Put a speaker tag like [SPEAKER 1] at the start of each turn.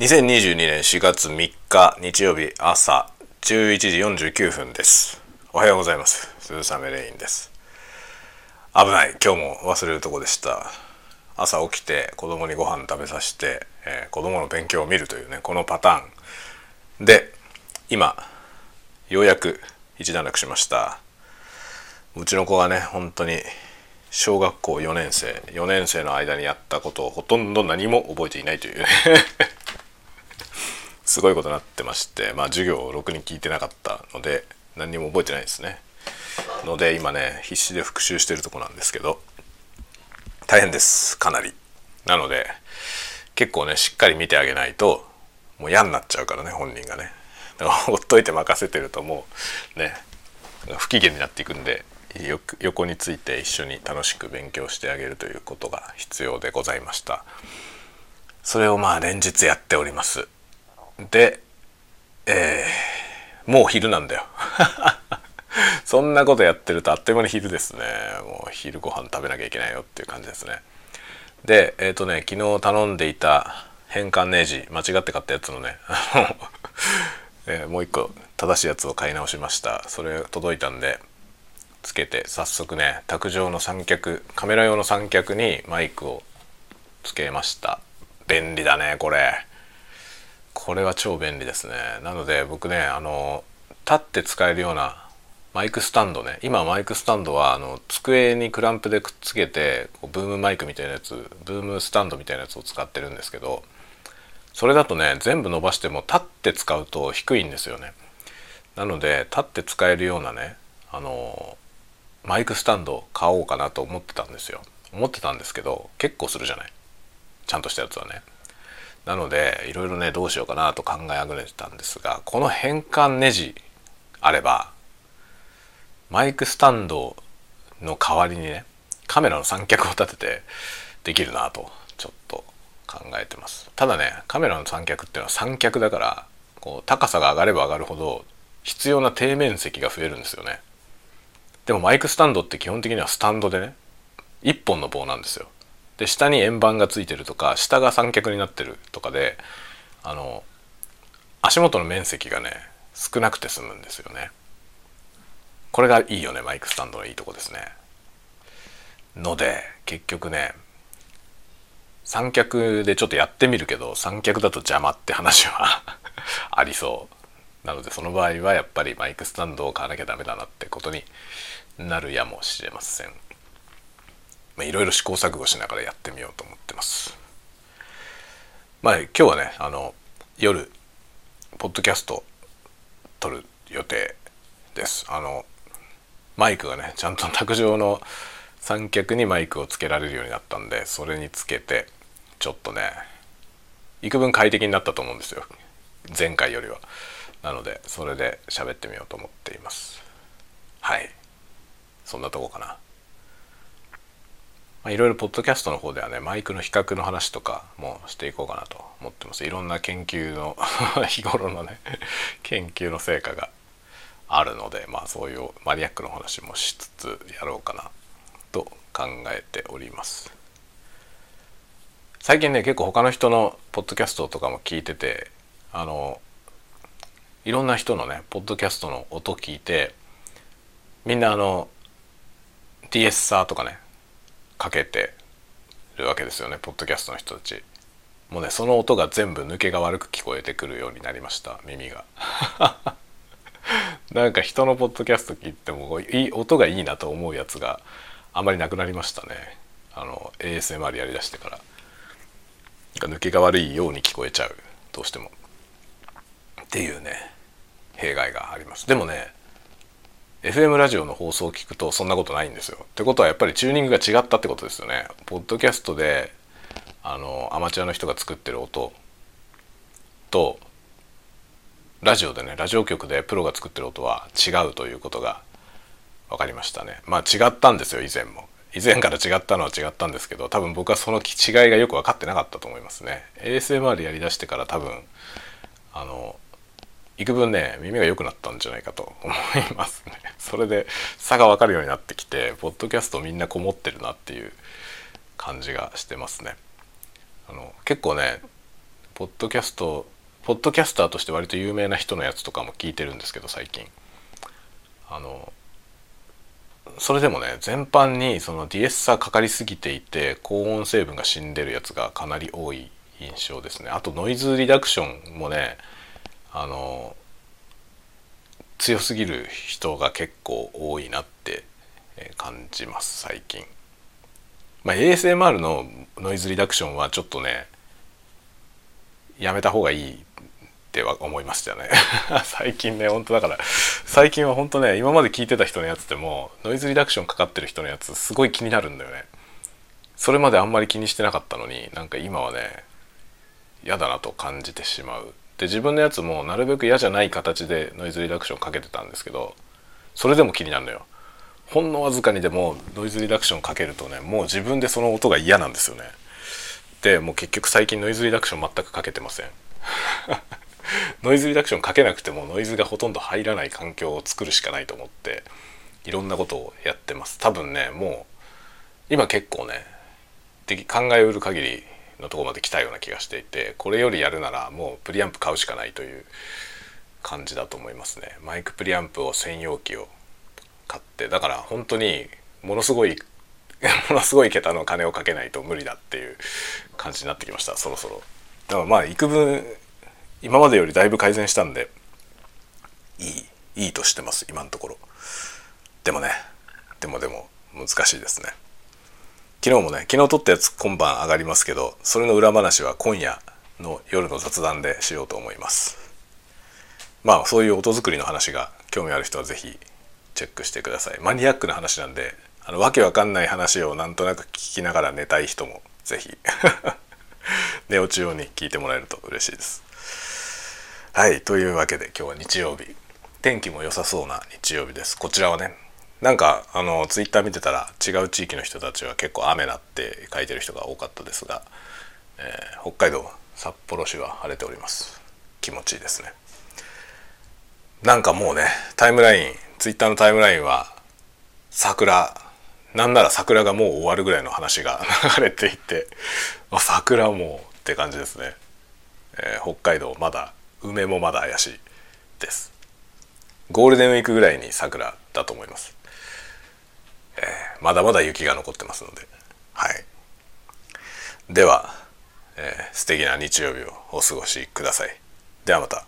[SPEAKER 1] 2022年4月3日日曜日朝11時49分です。おはようございます。鈴雨レインです。危ない。今日も忘れるとこでした。朝起きて子供にご飯食べさせて、えー、子供の勉強を見るというねこのパターン。で今ようやく一段落しました。うちの子がね本当に小学校4年生4年生の間にやったことをほとんど何も覚えていないというね。すごいことになってましてまあ授業をろくに聞いてなかったので何にも覚えてないですね。ので今ね必死で復習してるとこなんですけど大変ですかなり。なので結構ねしっかり見てあげないともう嫌になっちゃうからね本人がね。だからほっといて任せてるともうね不機嫌になっていくんで横について一緒に楽しく勉強してあげるということが必要でございました。それをまあ連日やっております。で、えー、もう昼なんだよ。そんなことやってるとあっという間に昼ですね。もう昼ご飯食べなきゃいけないよっていう感じですね。でえっ、ー、とね昨日頼んでいた変換ネジ間違って買ったやつのねえー、もう一個正しいやつを買い直しました。それ届いたんでつけて早速ね卓上の三脚カメラ用の三脚にマイクをつけました。便利だねこれ。これは超便利ですね。なので僕ねあの立って使えるようなマイクスタンドね。今マイクスタンドはあの机にクランプでくっつけてこうブームマイクみたいなやつブームスタンドみたいなやつを使ってるんですけどそれだとね全部伸ばしても立って使うと低いんですよね。なので立って使えるようなねあのマイクスタンド買おうかなと思ってたんですよ。思ってたんですけど結構するじゃない。ちゃんとしたやつはね。なのでいろいろねどうしようかなと考えあぐねてたんですがこの変換ネジあればマイクスタンドの代わりにねカメラの三脚を立ててできるなとちょっと考えてます。ただねカメラの三脚っていうのは三脚だからこう高さが上がれば上がるほど必要な底面積が増えるんですよね。でもマイクスタンドって基本的にはスタンドでね一本の棒なんですよ。で下に円盤がついてるとか下が三脚になってるとかであの足元の面積がね少なくて済むんですよね。これがいいよねマイクスタンドのいいとこですね。ので結局ね三脚でちょっとやってみるけど三脚だと邪魔って話は ありそう。なのでその場合はやっぱりマイクスタンドを買わなきゃダメだなってことになるやもしれません。いろいろ試行錯誤しながらやってみようと思ってます。まあ今日はねあの夜ポッドキャスト撮る予定です。あのマイクがねちゃんと卓上の三脚にマイクをつけられるようになったんでそれにつけてちょっとね幾分快適になったと思うんですよ前回よりは。なのでそれで喋ってみようと思っています。はいそんなとこかな。まあいろいろポッドキャストの方ではねマイクの比較の話とかもしていこうかなと思ってます。いろんな研究の 日頃のね 研究の成果があるのでまあそういうマニアックの話もしつつやろうかなと考えております。最近ね結構他の人のポッドキャストとかも聞いててあのいろんな人のねポッドキャストの音聞いてみんなあの DS サーとかねかけてるわけですよねポッドキャストの人たち。もうねその音が全部抜けが悪く聞こえてくるようになりました耳が。なんか人のポッドキャスト聞いてもいい音がいいなと思うやつがあまりなくなりましたね。あの ASMR やりだしてから。抜けが悪いように聞こえちゃう。どうしても。っていうね弊害があります。でもね FM ラジオの放送を聞くとそんなことないんですよ。ってことはやっぱりチューニングが違ったってことですよね。ポッドキャストであのアマチュアの人が作ってる音とラジオでねラジオ局でプロが作ってる音は違うということが分かりましたね。まあ違ったんですよ以前も。以前から違ったのは違ったんですけど多分僕はその違いがよく分かってなかったと思いますね。ASMR やりだしてから多分あの幾分ね耳が良くなったんじゃないかと 思いますね。それで差が分かるようになってきてポッドキャストみんなこもってるなっていう感じがしてますね。あの結構ねポッドキャストポッドキャスターとして割と有名な人のやつとかも聞いてるんですけど最近。あのそれでもね全般にそのディエッサーかかりすぎていて高音成分が死んでるやつがかなり多い印象ですね。あとノイズリダクションもねあの強すぎる人が結構多いなって感じます最近。まあ、ASMR のノイズリダクションはちょっとねやめた方がいいっては思いましたね。最近ね本当だから最近は本当ね今まで聞いてた人のやつでもノイズリダクションかかってる人のやつすごい気になるんだよね。それまであんまり気にしてなかったのになんか今はね嫌だなと感じてしまう。で自分のやつもなるべく嫌じゃない形でノイズリダクションかけてたんですけどそれでも気になるのよ。ほんのわずかにでもノイズリダクションかけるとねもう自分でその音が嫌なんですよね。でもう結局最近ノイズリダクション全くかけてません。ノイズリダクションかけなくてもノイズがほとんど入らない環境を作るしかないと思っていろんなことをやってます。多分ねもう今結構ね考えうる限りのとこまで来たような気がしていてこれよりやるならもうプリアンプ買うしかないという感じだと思いますね。マイクプリアンプを専用機を買ってだから本当にものすごい ものすごい桁の金をかけないと無理だっていう感じになってきましたそろそろ。だからまあ幾分今までよりだいぶ改善したんでいいいいとしてます今のところ。でもねでもでも難しいですね。昨日もね昨日撮ったやつ今晩上がりますけどそれの裏話は今夜の夜の雑談でしようと思います。まあそういう音作りの話が興味ある人は是非チェックしてください。マニアックな話なんであのわけわかんない話をなんとなく聞きながら寝たい人も是非寝落ちように聞いてもらえると嬉しいです。はいというわけで今日は日曜日。天気も良さそうな日曜日です。こちらはねなんかあのツイッター見てたら違う地域の人たちは結構雨なって書いてる人が多かったですが、えー、北海道札幌市は晴れております。気持ちいいですね。なんかもうねタイムラインツイッターのタイムラインは桜なんなら桜がもう終わるぐらいの話が 流れていて桜もって感じですね、えー、北海道まだ梅もまだ怪しいです。ゴールデンウィークぐらいに桜だと思います。えー、まだまだ雪が残ってますので。はい。では、えー、素敵な日曜日をお過ごしください。ではまた。